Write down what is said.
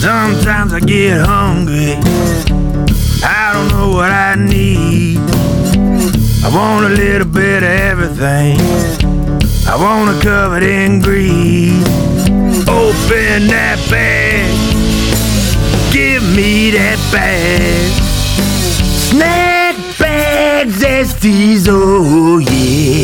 Sometimes I get hungry, I don't know what I need. I want a little bit of everything. I want to cover it in grease. Open that bag. Give me that bag. Snack bags, STs, oh. yeah.